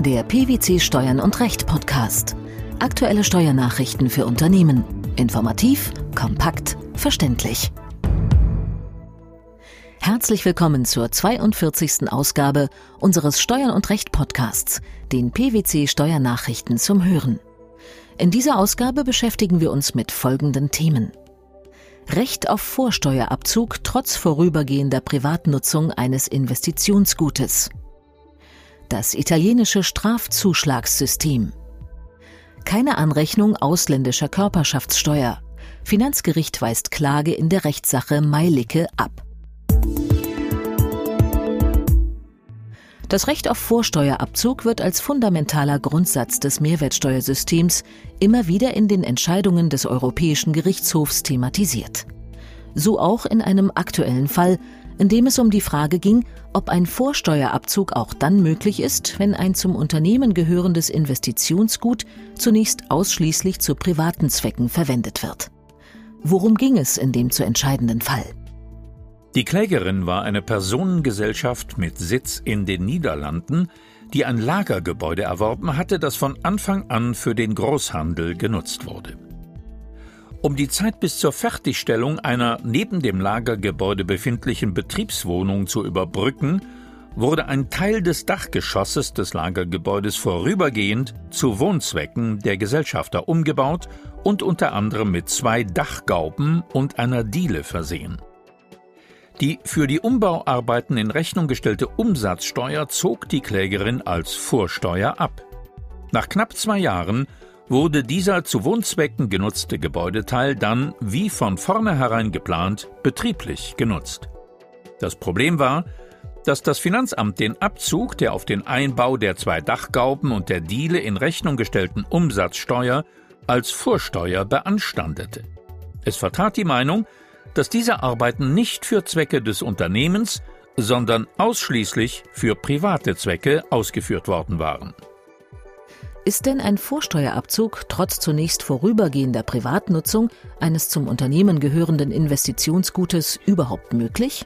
Der PwC Steuern und Recht Podcast. Aktuelle Steuernachrichten für Unternehmen. Informativ, kompakt, verständlich. Herzlich willkommen zur 42. Ausgabe unseres Steuern und Recht Podcasts, den PwC Steuernachrichten zum Hören. In dieser Ausgabe beschäftigen wir uns mit folgenden Themen. Recht auf Vorsteuerabzug trotz vorübergehender Privatnutzung eines Investitionsgutes das italienische Strafzuschlagssystem. Keine Anrechnung ausländischer Körperschaftssteuer. Finanzgericht weist Klage in der Rechtssache Meilicke ab. Das Recht auf Vorsteuerabzug wird als fundamentaler Grundsatz des Mehrwertsteuersystems immer wieder in den Entscheidungen des Europäischen Gerichtshofs thematisiert. So auch in einem aktuellen Fall, in dem es um die Frage ging, ob ein Vorsteuerabzug auch dann möglich ist, wenn ein zum Unternehmen gehörendes Investitionsgut zunächst ausschließlich zu privaten Zwecken verwendet wird. Worum ging es in dem zu entscheidenden Fall? Die Klägerin war eine Personengesellschaft mit Sitz in den Niederlanden, die ein Lagergebäude erworben hatte, das von Anfang an für den Großhandel genutzt wurde. Um die Zeit bis zur Fertigstellung einer neben dem Lagergebäude befindlichen Betriebswohnung zu überbrücken, wurde ein Teil des Dachgeschosses des Lagergebäudes vorübergehend zu Wohnzwecken der Gesellschafter umgebaut und unter anderem mit zwei Dachgauben und einer Diele versehen. Die für die Umbauarbeiten in Rechnung gestellte Umsatzsteuer zog die Klägerin als Vorsteuer ab. Nach knapp zwei Jahren wurde dieser zu Wohnzwecken genutzte Gebäudeteil dann, wie von vornherein geplant, betrieblich genutzt. Das Problem war, dass das Finanzamt den Abzug der auf den Einbau der zwei Dachgauben und der Diele in Rechnung gestellten Umsatzsteuer als Vorsteuer beanstandete. Es vertrat die Meinung, dass diese Arbeiten nicht für Zwecke des Unternehmens, sondern ausschließlich für private Zwecke ausgeführt worden waren. Ist denn ein Vorsteuerabzug trotz zunächst vorübergehender Privatnutzung eines zum Unternehmen gehörenden Investitionsgutes überhaupt möglich?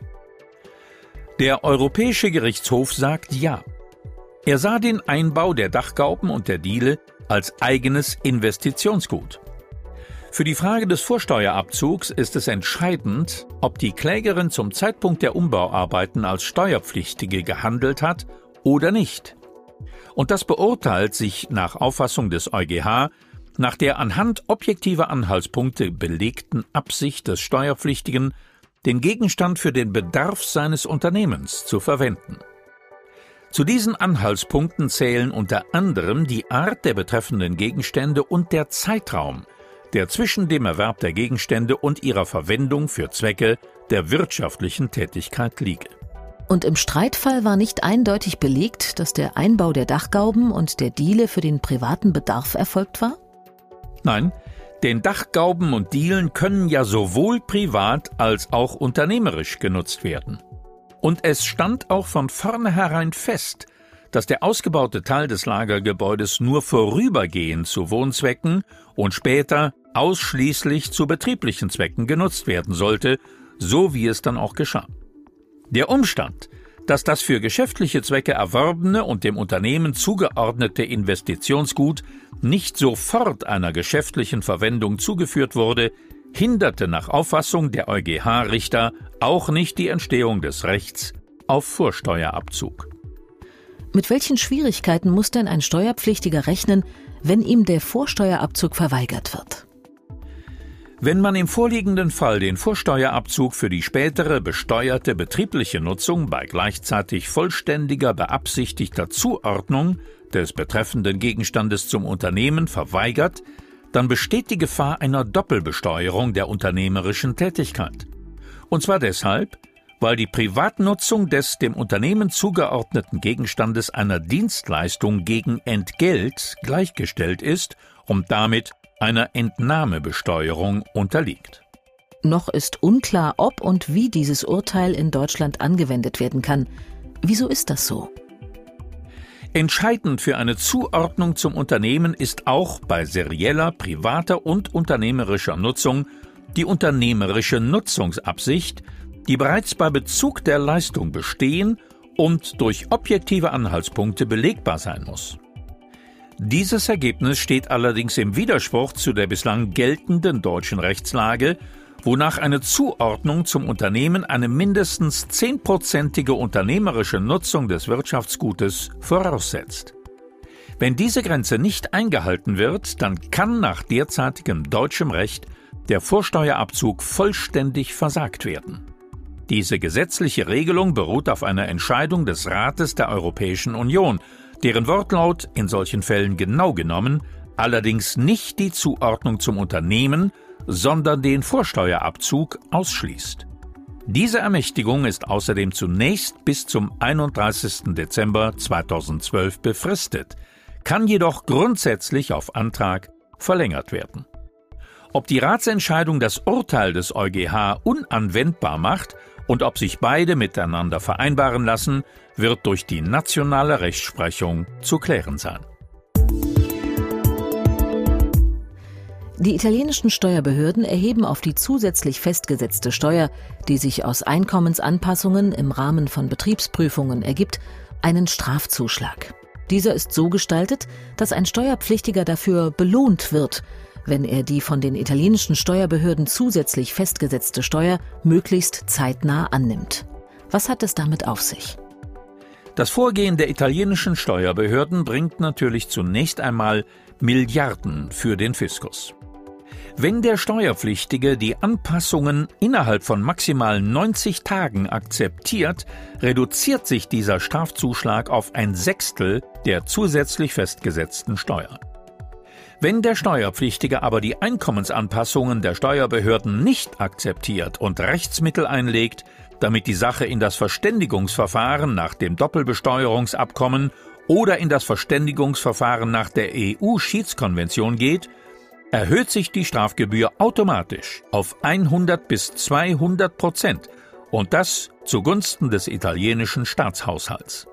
Der Europäische Gerichtshof sagt ja. Er sah den Einbau der Dachgauben und der Diele als eigenes Investitionsgut. Für die Frage des Vorsteuerabzugs ist es entscheidend, ob die Klägerin zum Zeitpunkt der Umbauarbeiten als Steuerpflichtige gehandelt hat oder nicht. Und das beurteilt sich nach Auffassung des EuGH nach der anhand objektiver Anhaltspunkte belegten Absicht des Steuerpflichtigen, den Gegenstand für den Bedarf seines Unternehmens zu verwenden. Zu diesen Anhaltspunkten zählen unter anderem die Art der betreffenden Gegenstände und der Zeitraum, der zwischen dem Erwerb der Gegenstände und ihrer Verwendung für Zwecke der wirtschaftlichen Tätigkeit liege. Und im Streitfall war nicht eindeutig belegt, dass der Einbau der Dachgauben und der Diele für den privaten Bedarf erfolgt war? Nein, denn Dachgauben und Dielen können ja sowohl privat als auch unternehmerisch genutzt werden. Und es stand auch von vornherein fest, dass der ausgebaute Teil des Lagergebäudes nur vorübergehend zu Wohnzwecken und später ausschließlich zu betrieblichen Zwecken genutzt werden sollte, so wie es dann auch geschah. Der Umstand, dass das für geschäftliche Zwecke erworbene und dem Unternehmen zugeordnete Investitionsgut nicht sofort einer geschäftlichen Verwendung zugeführt wurde, hinderte nach Auffassung der EuGH-Richter auch nicht die Entstehung des Rechts auf Vorsteuerabzug. Mit welchen Schwierigkeiten muss denn ein Steuerpflichtiger rechnen, wenn ihm der Vorsteuerabzug verweigert wird? Wenn man im vorliegenden Fall den Vorsteuerabzug für die spätere besteuerte betriebliche Nutzung bei gleichzeitig vollständiger beabsichtigter Zuordnung des betreffenden Gegenstandes zum Unternehmen verweigert, dann besteht die Gefahr einer Doppelbesteuerung der unternehmerischen Tätigkeit. Und zwar deshalb, weil die Privatnutzung des dem Unternehmen zugeordneten Gegenstandes einer Dienstleistung gegen Entgelt gleichgestellt ist und damit einer Entnahmebesteuerung unterliegt. Noch ist unklar, ob und wie dieses Urteil in Deutschland angewendet werden kann. Wieso ist das so? Entscheidend für eine Zuordnung zum Unternehmen ist auch bei serieller, privater und unternehmerischer Nutzung die unternehmerische Nutzungsabsicht, die bereits bei Bezug der Leistung bestehen und durch objektive Anhaltspunkte belegbar sein muss. Dieses Ergebnis steht allerdings im Widerspruch zu der bislang geltenden deutschen Rechtslage, wonach eine Zuordnung zum Unternehmen eine mindestens zehnprozentige unternehmerische Nutzung des Wirtschaftsgutes voraussetzt. Wenn diese Grenze nicht eingehalten wird, dann kann nach derzeitigem deutschem Recht der Vorsteuerabzug vollständig versagt werden. Diese gesetzliche Regelung beruht auf einer Entscheidung des Rates der Europäischen Union, deren Wortlaut in solchen Fällen genau genommen allerdings nicht die Zuordnung zum Unternehmen, sondern den Vorsteuerabzug ausschließt. Diese Ermächtigung ist außerdem zunächst bis zum 31. Dezember 2012 befristet, kann jedoch grundsätzlich auf Antrag verlängert werden. Ob die Ratsentscheidung das Urteil des EuGH unanwendbar macht und ob sich beide miteinander vereinbaren lassen, wird durch die nationale Rechtsprechung zu klären sein. Die italienischen Steuerbehörden erheben auf die zusätzlich festgesetzte Steuer, die sich aus Einkommensanpassungen im Rahmen von Betriebsprüfungen ergibt, einen Strafzuschlag. Dieser ist so gestaltet, dass ein Steuerpflichtiger dafür belohnt wird, wenn er die von den italienischen Steuerbehörden zusätzlich festgesetzte Steuer möglichst zeitnah annimmt. Was hat es damit auf sich? Das Vorgehen der italienischen Steuerbehörden bringt natürlich zunächst einmal Milliarden für den Fiskus. Wenn der Steuerpflichtige die Anpassungen innerhalb von maximal 90 Tagen akzeptiert, reduziert sich dieser Strafzuschlag auf ein Sechstel der zusätzlich festgesetzten Steuer. Wenn der Steuerpflichtige aber die Einkommensanpassungen der Steuerbehörden nicht akzeptiert und Rechtsmittel einlegt, damit die Sache in das Verständigungsverfahren nach dem Doppelbesteuerungsabkommen oder in das Verständigungsverfahren nach der EU-Schiedskonvention geht, erhöht sich die Strafgebühr automatisch auf 100 bis 200 Prozent und das zugunsten des italienischen Staatshaushalts.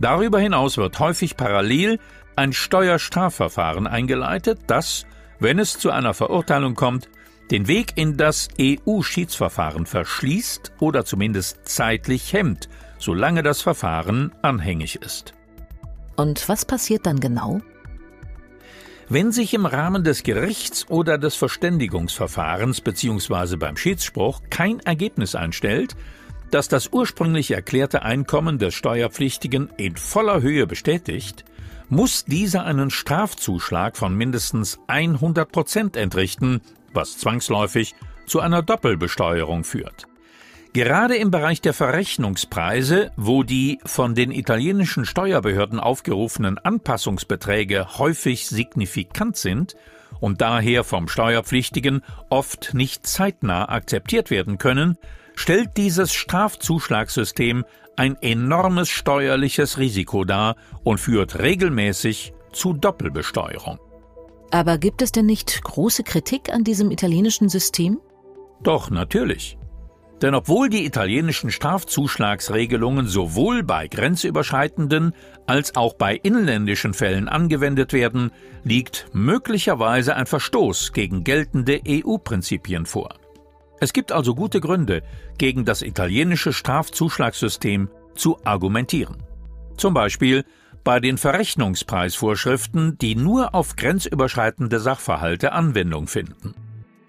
Darüber hinaus wird häufig parallel ein Steuerstrafverfahren eingeleitet, das, wenn es zu einer Verurteilung kommt, den Weg in das EU-Schiedsverfahren verschließt oder zumindest zeitlich hemmt, solange das Verfahren anhängig ist. Und was passiert dann genau? Wenn sich im Rahmen des Gerichts oder des Verständigungsverfahrens bzw. beim Schiedsspruch kein Ergebnis einstellt, das das ursprünglich erklärte Einkommen des Steuerpflichtigen in voller Höhe bestätigt, muss dieser einen Strafzuschlag von mindestens 100 Prozent entrichten, was zwangsläufig zu einer Doppelbesteuerung führt. Gerade im Bereich der Verrechnungspreise, wo die von den italienischen Steuerbehörden aufgerufenen Anpassungsbeträge häufig signifikant sind und daher vom Steuerpflichtigen oft nicht zeitnah akzeptiert werden können, stellt dieses Strafzuschlagssystem ein enormes steuerliches Risiko dar und führt regelmäßig zu Doppelbesteuerung. Aber gibt es denn nicht große Kritik an diesem italienischen System? Doch, natürlich. Denn obwohl die italienischen Strafzuschlagsregelungen sowohl bei grenzüberschreitenden als auch bei inländischen Fällen angewendet werden, liegt möglicherweise ein Verstoß gegen geltende EU-Prinzipien vor. Es gibt also gute Gründe, gegen das italienische Strafzuschlagssystem zu argumentieren. Zum Beispiel bei den Verrechnungspreisvorschriften, die nur auf grenzüberschreitende Sachverhalte Anwendung finden.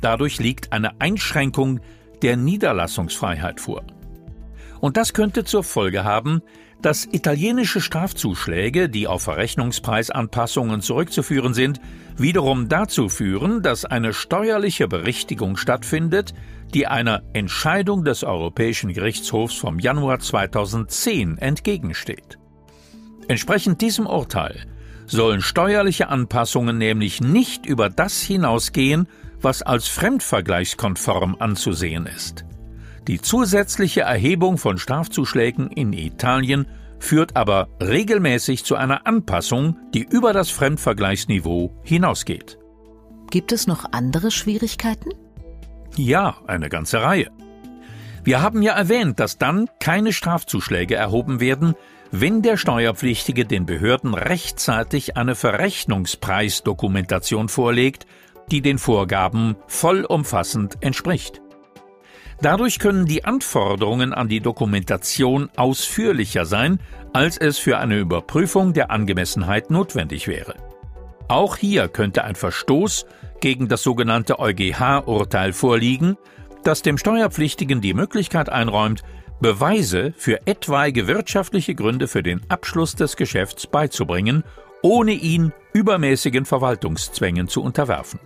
Dadurch liegt eine Einschränkung der Niederlassungsfreiheit vor. Und das könnte zur Folge haben, dass italienische Strafzuschläge, die auf Verrechnungspreisanpassungen zurückzuführen sind, wiederum dazu führen, dass eine steuerliche Berichtigung stattfindet, die einer Entscheidung des Europäischen Gerichtshofs vom Januar 2010 entgegensteht. Entsprechend diesem Urteil sollen steuerliche Anpassungen nämlich nicht über das hinausgehen, was als fremdvergleichskonform anzusehen ist. Die zusätzliche Erhebung von Strafzuschlägen in Italien führt aber regelmäßig zu einer Anpassung, die über das Fremdvergleichsniveau hinausgeht. Gibt es noch andere Schwierigkeiten? Ja, eine ganze Reihe. Wir haben ja erwähnt, dass dann keine Strafzuschläge erhoben werden, wenn der Steuerpflichtige den Behörden rechtzeitig eine Verrechnungspreisdokumentation vorlegt, die den Vorgaben vollumfassend entspricht. Dadurch können die Anforderungen an die Dokumentation ausführlicher sein, als es für eine Überprüfung der Angemessenheit notwendig wäre. Auch hier könnte ein Verstoß gegen das sogenannte EuGH-Urteil vorliegen, das dem Steuerpflichtigen die Möglichkeit einräumt, Beweise für etwaige wirtschaftliche Gründe für den Abschluss des Geschäfts beizubringen, ohne ihn übermäßigen Verwaltungszwängen zu unterwerfen.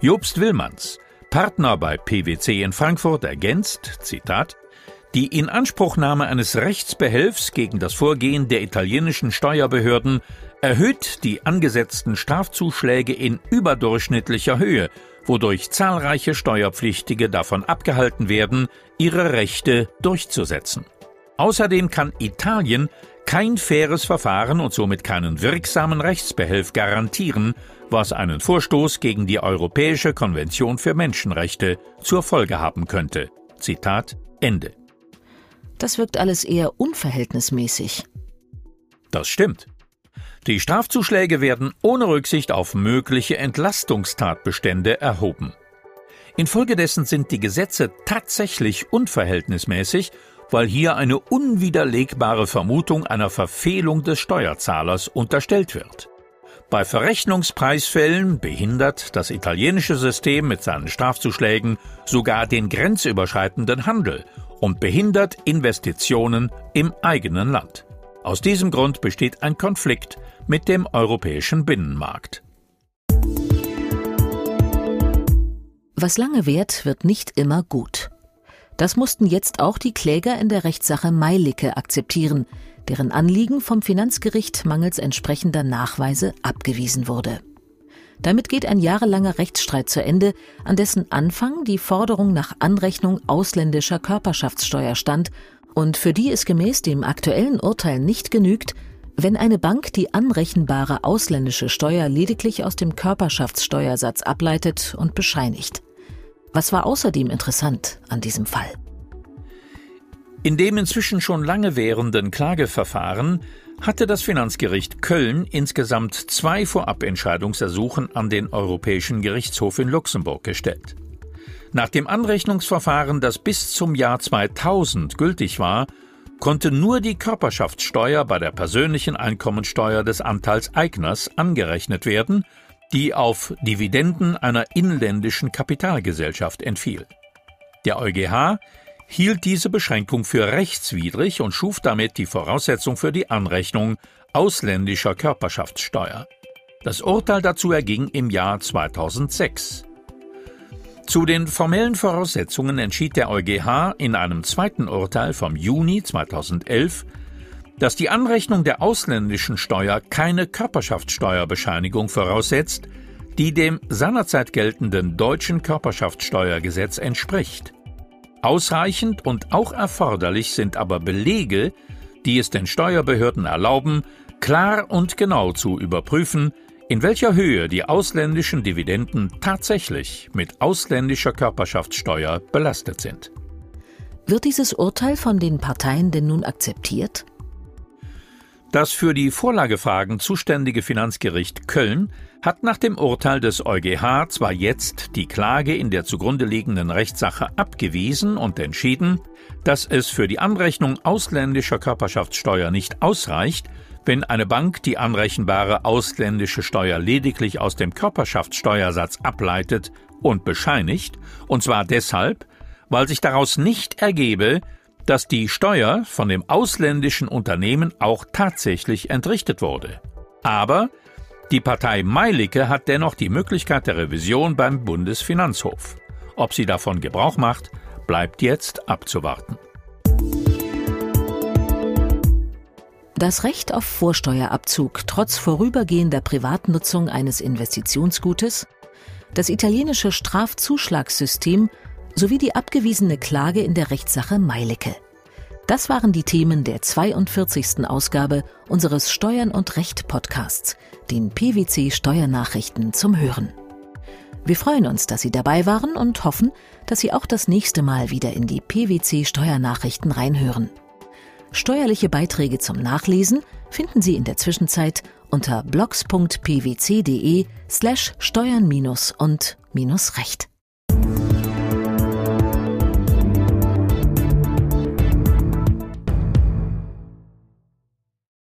Jobst Willmanns, Partner bei PwC in Frankfurt, ergänzt, Zitat, die Inanspruchnahme eines Rechtsbehelfs gegen das Vorgehen der italienischen Steuerbehörden erhöht die angesetzten Strafzuschläge in überdurchschnittlicher Höhe, wodurch zahlreiche Steuerpflichtige davon abgehalten werden, ihre Rechte durchzusetzen. Außerdem kann Italien kein faires Verfahren und somit keinen wirksamen Rechtsbehelf garantieren, was einen Vorstoß gegen die Europäische Konvention für Menschenrechte zur Folge haben könnte. Zitat Ende. Das wirkt alles eher unverhältnismäßig. Das stimmt. Die Strafzuschläge werden ohne Rücksicht auf mögliche Entlastungstatbestände erhoben. Infolgedessen sind die Gesetze tatsächlich unverhältnismäßig, weil hier eine unwiderlegbare Vermutung einer Verfehlung des Steuerzahlers unterstellt wird. Bei Verrechnungspreisfällen behindert das italienische System mit seinen Strafzuschlägen sogar den grenzüberschreitenden Handel und behindert Investitionen im eigenen Land. Aus diesem Grund besteht ein Konflikt mit dem europäischen Binnenmarkt. Was lange währt, wird nicht immer gut. Das mussten jetzt auch die Kläger in der Rechtssache Meilicke akzeptieren, deren Anliegen vom Finanzgericht mangels entsprechender Nachweise abgewiesen wurde. Damit geht ein jahrelanger Rechtsstreit zu Ende, an dessen Anfang die Forderung nach Anrechnung ausländischer Körperschaftssteuer stand und für die es gemäß dem aktuellen Urteil nicht genügt, wenn eine Bank die anrechenbare ausländische Steuer lediglich aus dem Körperschaftssteuersatz ableitet und bescheinigt. Was war außerdem interessant an diesem Fall? In dem inzwischen schon lange währenden Klageverfahren hatte das Finanzgericht Köln insgesamt zwei Vorabentscheidungsersuchen an den Europäischen Gerichtshof in Luxemburg gestellt. Nach dem Anrechnungsverfahren, das bis zum Jahr 2000 gültig war, konnte nur die Körperschaftssteuer bei der persönlichen Einkommensteuer des Anteilseigners angerechnet werden, die auf Dividenden einer inländischen Kapitalgesellschaft entfiel. Der EuGH hielt diese Beschränkung für rechtswidrig und schuf damit die Voraussetzung für die Anrechnung ausländischer Körperschaftssteuer. Das Urteil dazu erging im Jahr 2006. Zu den formellen Voraussetzungen entschied der EuGH in einem zweiten Urteil vom Juni 2011, dass die Anrechnung der ausländischen Steuer keine Körperschaftssteuerbescheinigung voraussetzt, die dem seinerzeit geltenden deutschen Körperschaftssteuergesetz entspricht. Ausreichend und auch erforderlich sind aber Belege, die es den Steuerbehörden erlauben, klar und genau zu überprüfen, in welcher Höhe die ausländischen Dividenden tatsächlich mit ausländischer Körperschaftssteuer belastet sind. Wird dieses Urteil von den Parteien denn nun akzeptiert? Das für die Vorlagefragen zuständige Finanzgericht Köln hat nach dem Urteil des EuGH zwar jetzt die Klage in der zugrunde liegenden Rechtssache abgewiesen und entschieden, dass es für die Anrechnung ausländischer Körperschaftssteuer nicht ausreicht, wenn eine Bank die anrechenbare ausländische Steuer lediglich aus dem Körperschaftssteuersatz ableitet und bescheinigt, und zwar deshalb, weil sich daraus nicht ergebe, dass die Steuer von dem ausländischen Unternehmen auch tatsächlich entrichtet wurde. Aber die Partei Meilicke hat dennoch die Möglichkeit der Revision beim Bundesfinanzhof. Ob sie davon Gebrauch macht, bleibt jetzt abzuwarten. Das Recht auf Vorsteuerabzug trotz vorübergehender Privatnutzung eines Investitionsgutes, das italienische Strafzuschlagssystem sowie die abgewiesene Klage in der Rechtssache Meilicke. Das waren die Themen der 42. Ausgabe unseres Steuern und Recht Podcasts, den PwC Steuernachrichten zum Hören. Wir freuen uns, dass Sie dabei waren und hoffen, dass Sie auch das nächste Mal wieder in die PwC Steuernachrichten reinhören. Steuerliche Beiträge zum Nachlesen finden Sie in der Zwischenzeit unter blogs.pwc.de slash steuern- und recht.